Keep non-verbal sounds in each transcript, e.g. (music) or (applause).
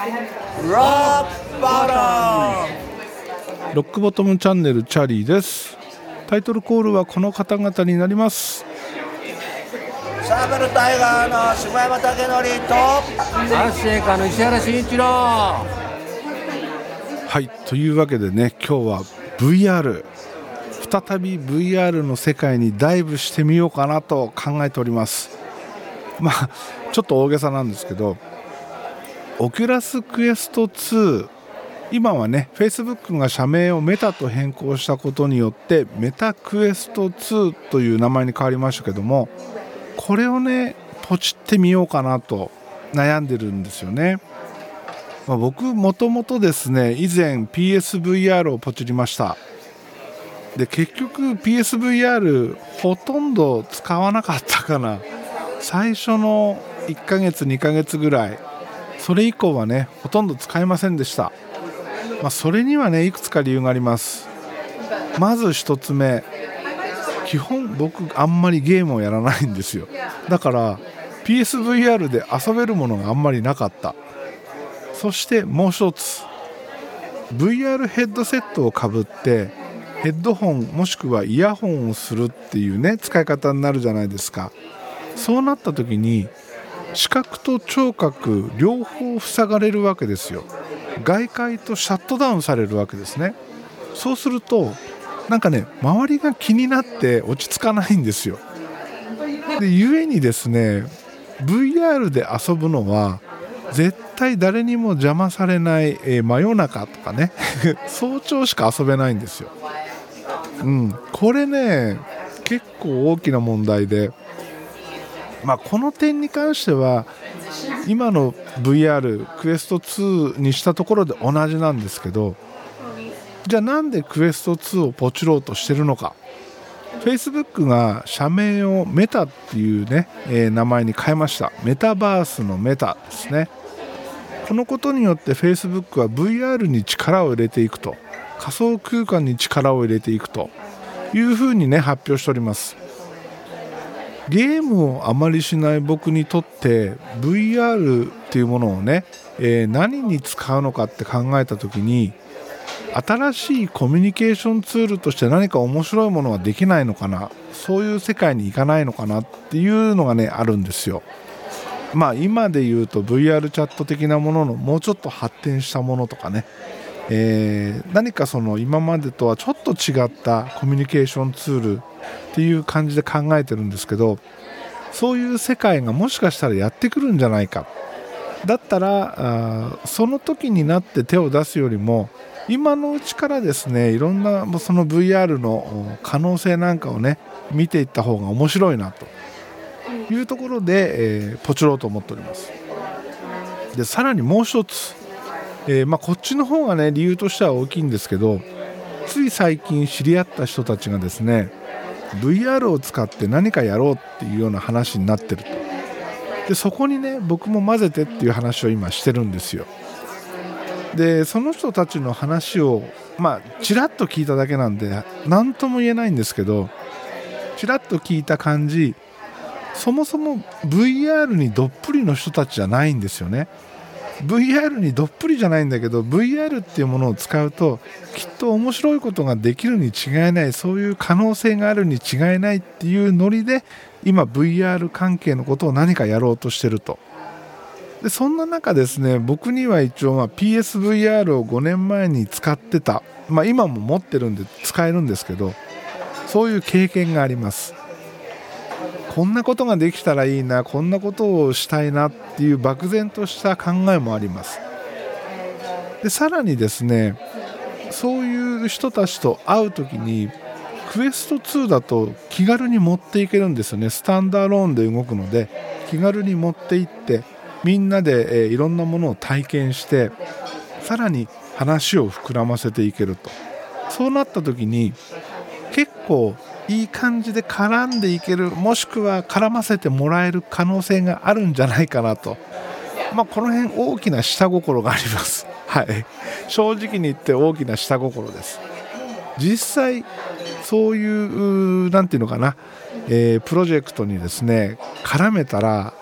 ロックボトムチャンネルチャーリーです。タイトルコールはこの方々になります。サーベルタイガーの柴山武則とアッシェイカの石原慎一郎。はいというわけでね今日は VR 再び VR の世界にダイブしてみようかなと考えております。まあちょっと大げさなんですけど Oculus Quest 2今はね Facebook が社名を Meta と変更したことによって Meta Quest 2という名前に変わりましたけどもこれをねポチってみようかなと悩んでるんですよね、まあ、僕もともとですね以前 PSVR をポチりました。で結局 PSVR ほとんど使わなかったかな。最初の1ヶ月2ヶ月ぐらいそれ以降はねほとんど使えませんでした、まあ、それにはねいくつか理由があります。まず1つ目基本僕あんまりゲームをやらないんですよ。だから PSVR で遊べるものがあんまりなかった。そしてもう1つ VR ヘッドセットをかぶってヘッドホンもしくはイヤホンをするっていうね使い方になるじゃないですか。そうなった時に視覚と聴覚両方塞がれるわけですよ。外界とシャットダウンされるわけですね。そうするとなんかね周りが気になって落ち着かないんですよ。で故にですね VR で遊ぶのは絶対誰にも邪魔されない、えー、真夜中とかね (laughs) 早朝しか遊べないんですよ。うん。これね結構大きな問題でまあ、この点に関しては今の VR クエスト2にしたところで同じなんですけどじゃあなんでクエスト2をポチろうとしてるのか。Facebook が社名をメタっていうね、えー、名前に変えました。メタバースのメタですね。このことによって Facebook は VR に力を入れていくと。仮想空間に力を入れていくというふうにね発表しております。ゲームをあまりしない僕にとって VR っていうものをね、えー、何に使うのかって考えた時に新しいコミュニケーションツールとして何か面白いものはできないのかなそういう世界に行かないのかなっていうのがねあるんですよ。まあ今で言うと VR チャット的なもののもうちょっと発展したものとかね、えー、何かその今までとはちょっと違ったコミュニケーションツールっていう感じで考えてるんですけどそういう世界がもしかしたらやってくるんじゃないか。だったらあその時になって手を出すよりも今のうちからですねいろんなその VR の可能性なんかをね見ていった方が面白いなというところで、えー、ポチろうと思っております。でさらにもう一つ、えー、まあ、こっちの方がね理由としては大きいんですけどつい最近知り合った人たちがですね VR を使って何かやろうっていうような話になってると。でそこにね僕も混ぜてっていう話を今してるんですよ。でその人たちの話をまあちらっと聞いただけなんで何とも言えないんですけどちらっと聞いた感じそもそも VR にどっぷりの人たちじゃないんですよね。VR にどっぷりじゃないんだけど VR っていうものを使うときっと面白いことができるに違いないそういう可能性があるに違いないっていうノリで今 VR 関係のことを何かやろうとしてると。でそんな中ですね僕には一応ま PSVR を5年前に使ってた、まあ、今も持ってるんで使えるんですけどそういう経験があります。こんなことができたらいいなこんなことをしたいなっていう漠然とした考えもあります。でさらにですねそういう人たちと会う時にクエスト2だと気軽に持っていけるんですよね。スタンダーローンで動くので気軽に持っていってみんなで、えいろんなものを体験してさらに話を膨らませていけると。そうなった時に結構いい感じで絡んでいけるもしくは絡ませてもらえる可能性があるんじゃないかなと、まあ、この辺大きな下心があります、(laughs) はい、正直に言って大きな下心です。実際そういう何て言うのかな、えー、プロジェクトにですね絡めたら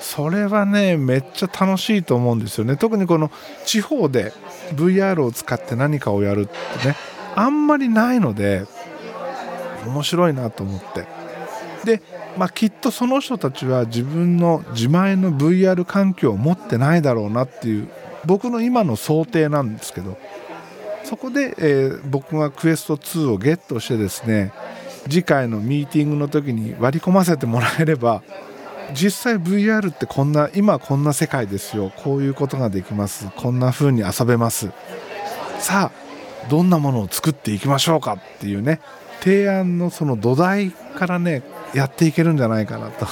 それはねめっちゃ楽しいと思うんですよね。特にこの地方で VR を使って何かをやるってねあんまりないので面白いなと思って。で、まあ、きっとその人たちは自分の自前の VR 環境を持ってないだろうなっていう僕の今の想定なんですけど。そこで、えー、僕がクエスト2をゲットしてですね次回のミーティングの時に割り込ませてもらえれば実際 VR ってこんな今こんな世界ですよ。こういうことができます。こんな風に遊べます。さあどんなものを作っていきましょうかっていうね。提案のその土台からねやっていけるんじゃないかなと。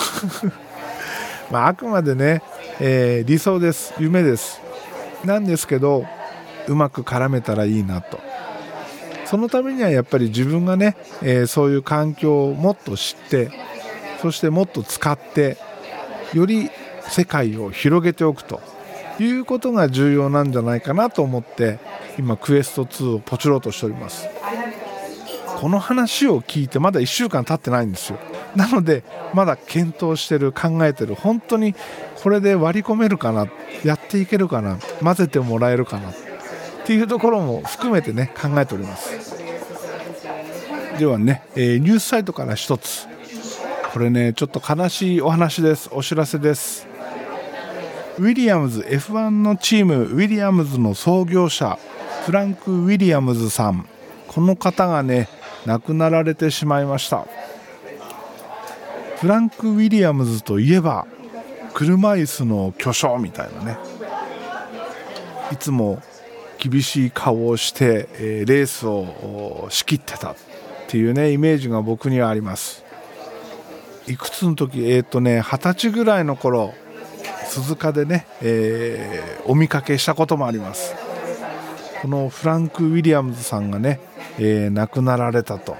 (laughs) まああくまでね、えー、理想です夢です。なんですけどうまく絡めたらいいなと。そのためにはやっぱり自分がね、えー、そういう環境をもっと知ってそしてもっと使ってより世界を広げておくと。いうことが重要なんじゃないかなと思って今クエスト2をポチろうとしております。この話を聞いてまだ1週間経ってないんですよ。なのでまだ検討してる考えてる本当にこれで割り込めるかなやっていけるかな混ぜてもらえるかなっていうところも含めてね考えております。ではね、えー、ニュースサイトから1つ。これねちょっと悲しいお話です。お知らせです。ウィリアムズ F1 のチームウィリアムズの創業者フランク・ウィリアムズさん。この方がね亡くなられてしまいました。フランク・ウィリアムズといえば車椅子の巨匠みたいなね。いつも厳しい顔をして、え、レースを仕切ってたっていうねイメージが僕にはあります。いくつの時えっ、ー、とね二十歳ぐらいの頃鈴鹿でね、えー、お見かけしたこともあります。このフランク・ウィリアムズさんがね、えー、亡くなられたと。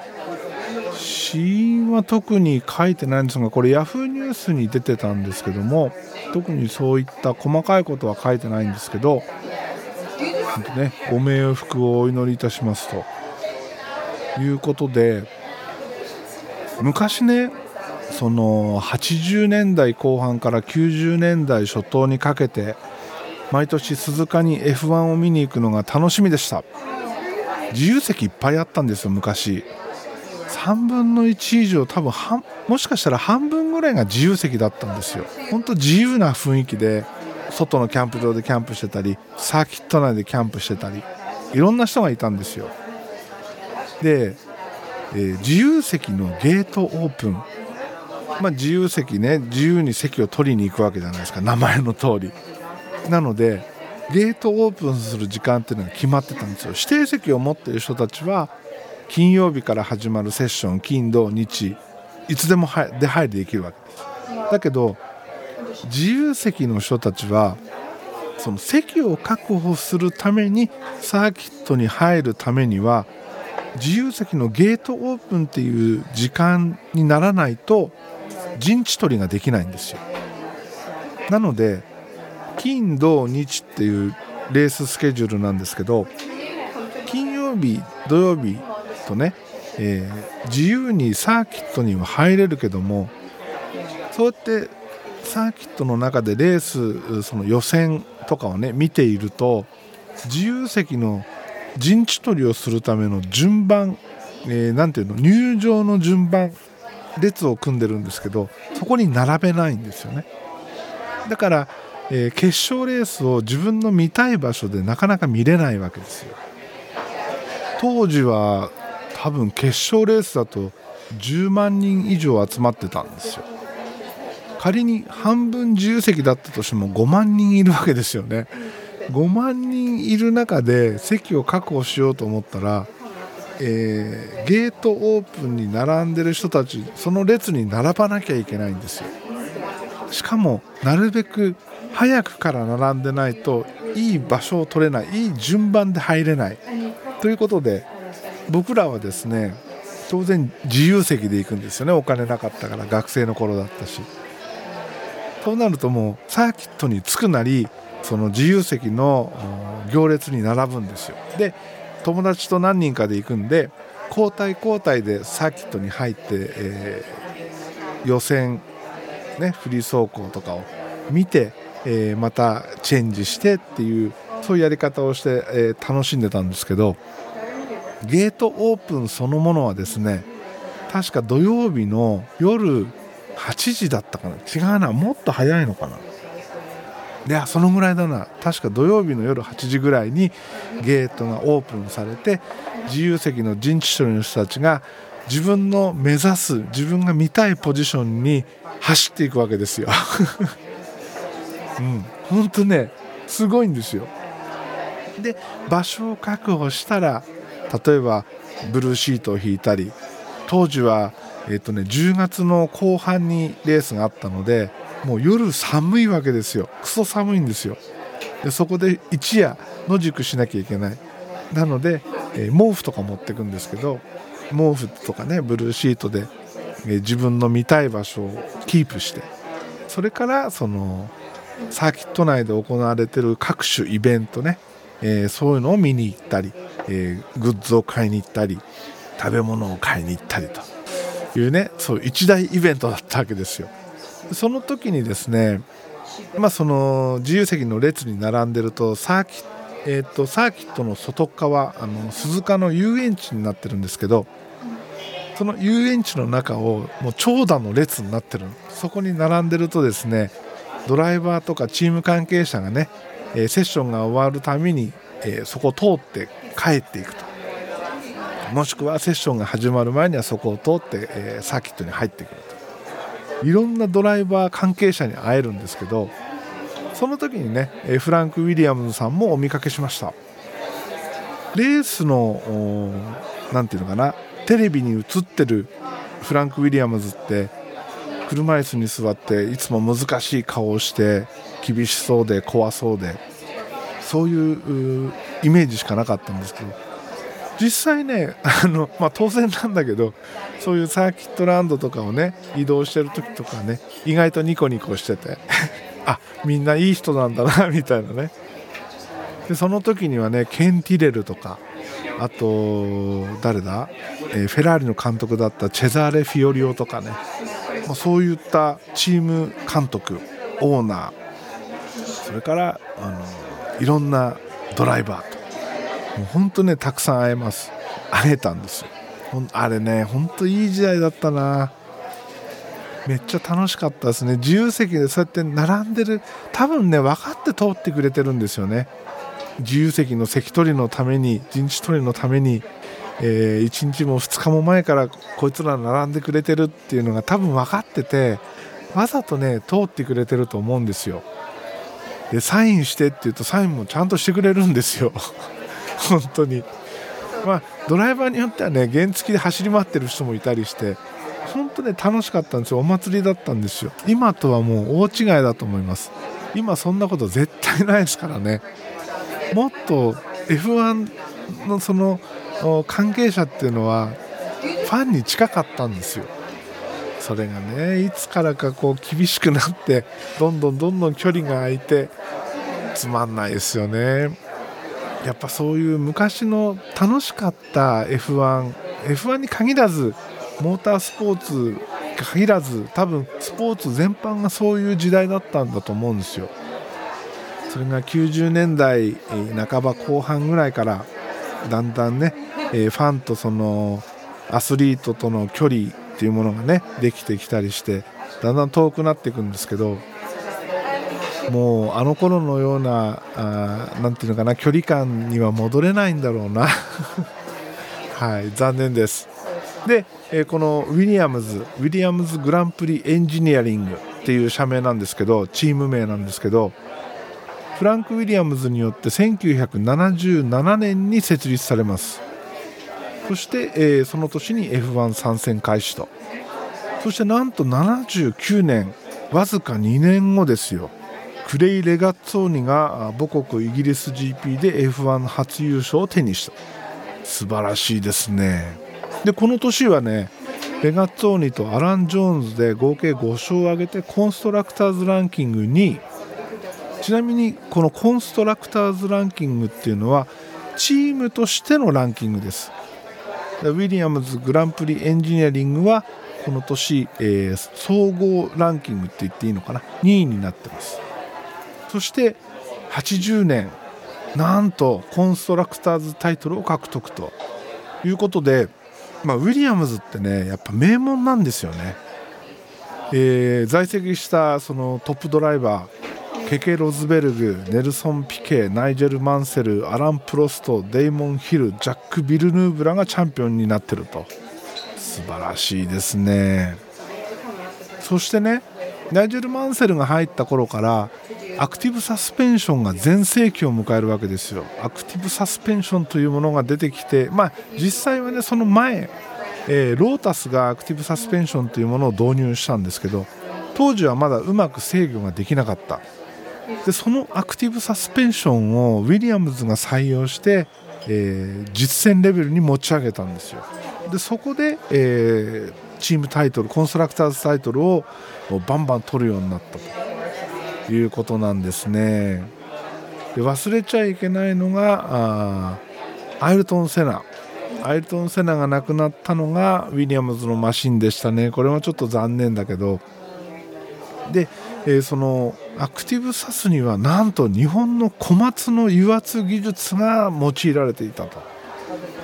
死因は特に書いてないんですがこれヤフーニュースに出てたんですけども特にそういった細かいことは書いてないんですけどね、ご冥福をお祈りいたしますと。いうことで昔ねその80年代後半から90年代初頭にかけて毎年鈴鹿に F1 を見に行くのが楽しみでした。自由席いっぱいあったんですよ昔。3分の1以上多分半もしかしたら半分ぐらいが自由席だったんですよ。本当自由な雰囲気で外のキャンプ場でキャンプしてたりサーキット内でキャンプしてたりいろんな人がいたんですよ。で、えー、自由席のゲートオープン。まあ、自由席ね自由に席を取りに行くわけじゃないですか。名前の通り。なのでゲートオープンする時間っていうのが決まってたんですよ。指定席を持っている人たちは金曜日から始まるセッション金土日いつでも出入りできるわけです。だけど自由席の人たちはその席を確保するためにサーキットに入るためには自由席のゲートオープンっていう時間にならないと陣地取りができないんですよ。なので金土日っていうレーススケジュールなんですけど金曜日土曜日とね、えー、自由にサーキットには入れるけどもそうやってサーキットの中でレースその予選とかをね見ていると自由席の陣地取りをするための順番何、えー、ていうの入場の順番列を組んでるんですけどそこに並べないんですよね。だから、えー、決勝レースを自分の見たい場所でなかなか見れないわけですよ。当時は多分決勝レースだと10万人以上集まってたんですよ。仮に半分自由席だったとしても5万人いるわけですよね。5万人いる中で席を確保しようと思ったら、えー、ゲートオープンに並んでる人たちその列に並ばなきゃいけないんですよ。しかもなるべく早くから並んでないといい場所を取れないいい順番で入れない。ということで僕らはですね当然自由席で行くんですよね。お金なかったから学生の頃だったし。そうなるともうサーキットに着くなりその自由席の行列に並ぶんですよ。で友達と何人かで行くんで交代交代でサーキットに入って、えー、予選ねフリー走行とかを見て、えーまたチェンジしてっていうそういうやり方をして、えー楽しんでたんですけどゲートオープンそのものはですね確か土曜日の夜8時だったかな。違うな。もっと早いのかな。いやそのぐらいだな。確か土曜日の夜8時ぐらいにゲートがオープンされて自由席の陣地取りの人たちが自分の目指す自分が見たいポジションに走っていくわけですよ。うん、本当ねすごいんですよ。で場所を確保したら例えばブルーシートを引いたり当時は、えーとね、10月の後半にレースがあったのでもう夜寒いわけですよ。クソ寒いんですよ。でそこで一夜野宿しなきゃいけない。なので、えー毛布とか持ってくんですけど毛布とかねブルーシートで、えー自分の見たい場所をキープしてそれからそのサーキット内で行われてる各種イベントね、えーそういうのを見に行ったり、えーグッズを買いに行ったり食べ物を買いに行ったりというねそう一大イベントだったわけですよ。その時にですね、まあ、その自由席の列に並んでるとサーキ,、えー、とサーキットの外側あの鈴鹿の遊園地になってるんですけどその遊園地の中をもう長蛇の列になってるそこに並んでるとですねドライバーとかチーム関係者がね、えーセッションが終わるために、えーそこを通って帰っていくと。もしくはセッションが始まる前にはそこを通って、えーサーキットに入ってくると。いろんなドライバー関係者に会えるんですけどその時にねえフランク・ウィリアムズさんもお見かけしました。レースのおーなんていうのかなテレビに映ってるフランク・ウィリアムズって車椅子に座っていつも難しい顔をして厳しそうで怖そうでそういうイメージしかなかったんですけど実際ね (laughs) あの、まあ、当然なんだけどそういうサーキットランドとかをね移動してる時とかね意外とニコニコしてて (laughs) あみんないい人なんだな (laughs) みたいなね。でその時にはねケン・ティレルとかあと誰だ、えーフェラーリの監督だったチェザーレ・フィオリオとかね、まあ、そういったチーム監督オーナーそれからあのいろんなドライバーともう本当ねたくさん会えます。会えたんですよ。あれね本当いい時代だったな。めっちゃ楽しかったですね。自由席でそうやって並んでる多分ね分かって通ってくれてるんですよね。自由席の席取りのために陣地取りのために、え1日も2日も前からこいつら並んでくれてるっていうのが多分分かっててわざとね通ってくれてると思うんですよ。でサインしてって言うとサインもちゃんとしてくれるんですよ。(laughs) 本当に。まあドライバーによってはね原付で走り回ってる人もいたりして本当ね楽しかったんですよ。お祭りだったんですよ。今とはもう大違いだと思います。今そんなこと絶対ないですからね。もっと F1 のその関係者っていうのはファンに近かったんですよ。それがねいつからかこう厳しくなってどんどんどんどん距離が空いてつまんないですよね。やっぱそういう昔の楽しかった F1F1 F1 に限らずモータースポーツ限らず多分スポーツ全般がそういう時代だったんだと思うんですよ。それが90年代半ば後半ぐらいからだんだんね、えーファンとそのアスリートとの距離っていうものがねできてきたりしてだんだん遠くなっていくんですけどもうあの頃のようなあーなんていうのかな距離感には戻れないんだろうな。(laughs) はい残念です。で、えーこのウィリアムズウィリアムズグランプリエンジニアリングっていう社名なんですけどチーム名なんですけどフランク・ウィリアムズによって1977年に設立されます。そして、えーその年に F1 参戦開始と。そしてなんと79年わずか2年後ですよ。クレイ・レガッツォーニが母国イギリス GP で F1 初優勝を手にした。素晴らしいですね。でこの年はねレガッツォーニとアラン・ジョーンズで合計5勝を挙げてコンストラクターズランキング2位ちなみにこのコンストラクターズランキングっていうのはチームとしてのランキングです。ウィリアムズグランプリエンジニアリングはこの年、えー総合ランキングって言っていいのかな？2位になってます。そして80年なんとコンストラクターズタイトルを獲得ということで、まあ、ウィリアムズってねやっぱ名門なんですよね、えー在籍したそのトップドライバーケケ・ロズベルグネルソン・ピケナイジェル・マンセルアラン・プロストデイモン・ヒルジャック・ビルヌーブらがチャンピオンになってると。素晴らしいですね。そしてねナイジェル・マンセルが入った頃からアクティブサスペンションが全盛期を迎えるわけですよ。アクティブサスペンションというものが出てきてまあ実際はねその前、えーロータスがアクティブサスペンションというものを導入したんですけど当時はまだうまく制御ができなかった。でそのアクティブサスペンションをウィリアムズが採用して、えー実戦レベルに持ち上げたんですよ。でそこで、えーチームタイトルコンストラクターズタイトルをバンバン取るようになったと。いうことなんですね。で忘れちゃいけないのがアイルトン・セナ。アイルトン・セナが亡くなったのがウィリアムズのマシンでしたね。これもちょっと残念だけど。で、えーそのアクティブサスにはなんと日本の小松の油圧技術が用いられていたと。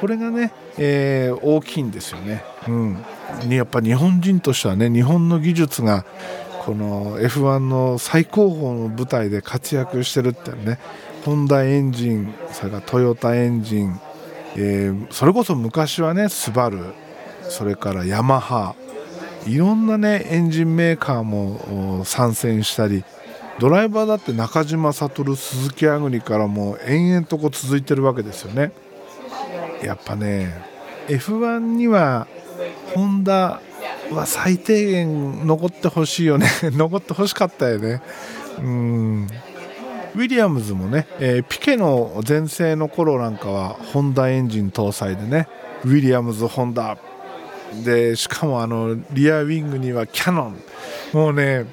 これがね、えー大きいんですよね、うん、やっぱ日本人としてはね日本の技術がこの F1 の最高峰の舞台で活躍してるってねホンダエンジンそれからトヨタエンジン、えーそれこそ昔はねスバルそれからヤマハいろんなねエンジンメーカーも参戦したりドライバーだって中島悟鈴木亜久里からも延々とこう続いてるわけですよね。やっぱね F1 にはホンダは最低限残ってほしいよね。(laughs) 残ってほしかったよね。うん。ウィリアムズもね、えーピケの全盛の頃なんかはホンダエンジン搭載でねウィリアムズホンダ。でしかもあのリアウィングにはキャノン。もうね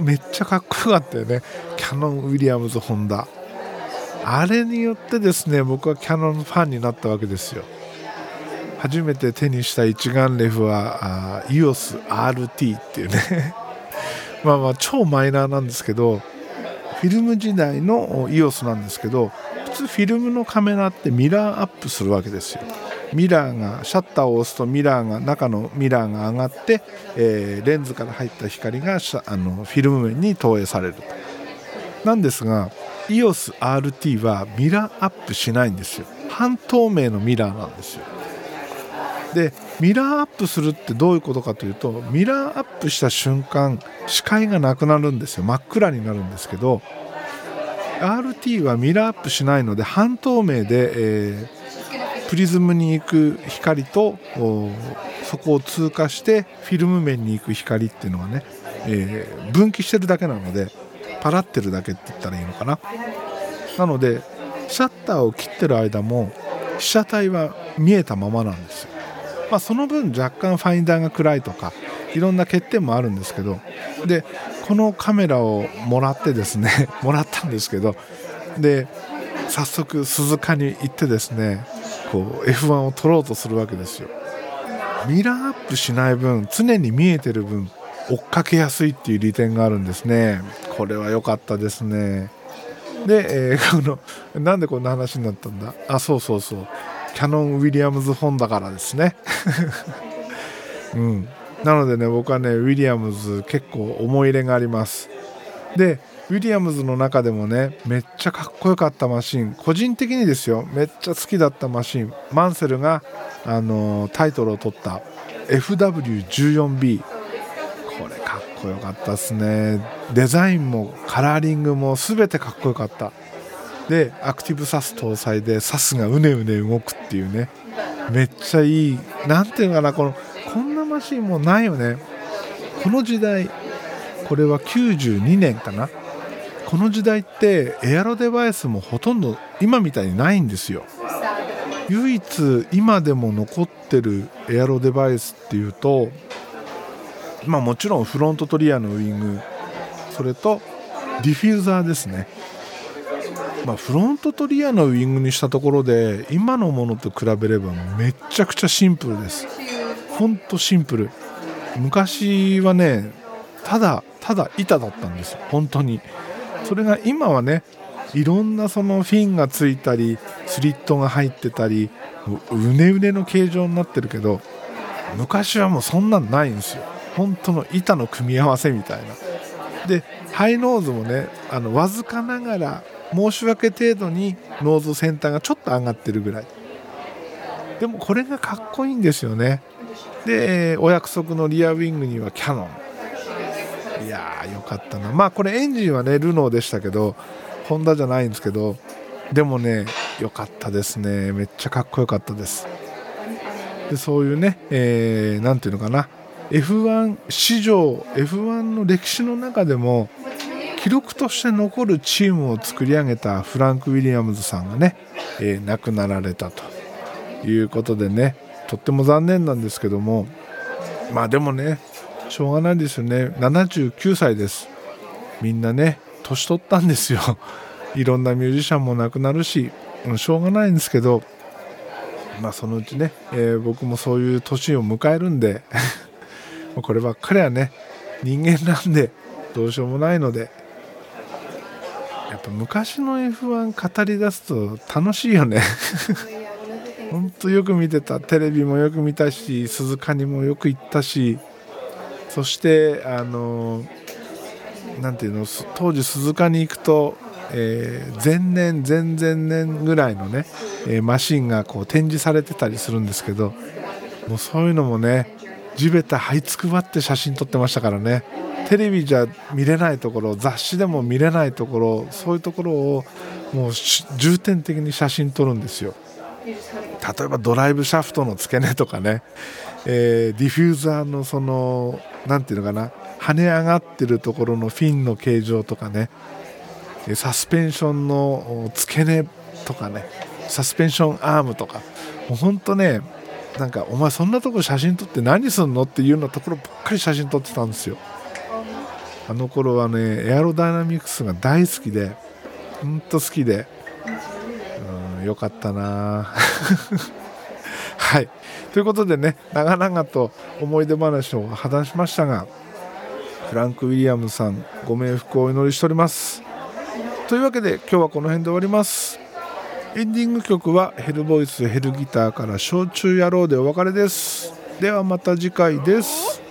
めっちゃかっこよかったよね。キャノンウィリアムズホンダあれによってですね僕はキャノンファンになったわけですよ。初めて手にした一眼レフは EOSRT っていうね。(laughs) まあまあ超マイナーなんですけどフィルム時代の EOS なんですけど普通フィルムのカメラってミラーアップするわけですよ。ミラーがシャッターを押すとミラーが中のミラーが上がって、えーレンズから入った光があのフィルム面に投影されると。なんですが EOSRT はミラーアップしないんですよ。半透明のミラーなんですよ。でミラーアップするってどういうことかというとミラーアップした瞬間視界がなくなるんですよ。真っ暗になるんですけど RT はミラーアップしないので半透明で、えープリズムに行く光とそこを通過してフィルム面に行く光っていうのがね、えー分岐してるだけなのでパラってるだけって言ったらいいのかな。なのでシャッターを切ってる間も被写体は見えたままなんですよ、まあ、その分若干ファインダーが暗いとかいろんな欠点もあるんですけどでこのカメラをもらってですね (laughs) もらったんですけどで早速鈴鹿に行ってですねこう F1 を撮ろうとするわけですよ。ミラーアップしない分常に見えてる分追っかけやすいっていう利点があるんですね。これは良かったですね。で、えー (laughs) このなんでこんな話になったんだ？あそうそうそう。キャノンウィリアムズ本だからですね。(laughs) うん。なのでね僕はねウィリアムズ結構思い入れがあります。でウィリアムズの中でもねめっちゃかっこよかったマシン。個人的にですよめっちゃ好きだったマシン。マンセルが、あのータイトルを取った FW14B これかっこよかったですね。デザインもカラーリングも全てかっこよかった。でアクティブサス搭載でサスがうねうね動くっていうね。めっちゃいい。なんていうのかなこのこんなマシンもないよね。この時代これは92年かな。この時代ってエアロデバイスもほとんど今みたいにないんですよ。唯一今でも残ってる aero device っていうとまあもちろんフロントとリアのウイングそれとディフューザーですね。まあフロントとリアのウイングにしたところで今のものと比べればめっちゃくちゃシンプルです。ほんとシンプル。昔はねただただ板だったんですよ。本当に。それが今はねいろんなそのフィンがついたりスリットが入ってたりうねうねの形状になってるけど昔はもうそんなんないんですよ。本当の板の組み合わせみたいな。でハイノーズもねあのわずかながら申し訳程度にノーズ先端がちょっと上がってるぐらい。でもこれがかっこいいんですよね。でお約束のリアウィングにはキャノン。やーよかったな。まあこれエンジンはねルノーでしたけどホンダじゃないんですけどでもね良かったですね。めっちゃかっこよかったです。でそういうね何、えー、ていうのかな。F1 史上 F1 の歴史の中でも記録として残るチームを作り上げたフランク・ウィリアムズさんがね、えー、亡くなられたということでねとっても残念なんですけども。まあでもねしょうがないですよね。79歳です。みんなね年取ったんですよ。(laughs) いろんなミュージシャンも亡くなるし、しょうがないんですけどまあそのうちね、えー、僕もそういう年を迎えるんで (laughs) こればっかりはね人間なんでどうしようもないのでやっぱ昔の F1 語り出すと楽しいよね。(laughs) 本当よく見てた。テレビもよく見たし鈴鹿にもよく行ったしそしてあのなんていうの当時鈴鹿に行くと、えー、前年前々年ぐらいのね、えー、マシンがこう展示されてたりするんですけどもうそういうのもね地べた這いつくばって写真撮ってましたからね。テレビじゃ見れないところ雑誌でも見れないところそういうところをもう重点的に写真撮るんですよ。例えばドライブシャフトの付け根とかね、えー、ディフューザーのその何ていうのかな。跳ね上がってるところのフィンの形状とかね。サスペンションの付け根とかね。サスペンションアームとか。もうほんとねなんかお前そんなとこ写真撮って何すんのっていうようなところばっかり写真撮ってたんですよ。あの頃はねエアロダイナミクスが大好きでほんと好きで。うんよかったな。(laughs) はい。ということでね長々と思い出話を話しましたがフランク・ウィリアムさんご冥福をお祈りしております。というわけで今日はこの辺で終わります。エンディング曲はヘルボイスヘルギターから「焼酎野郎」でお別れです。ではまた次回です。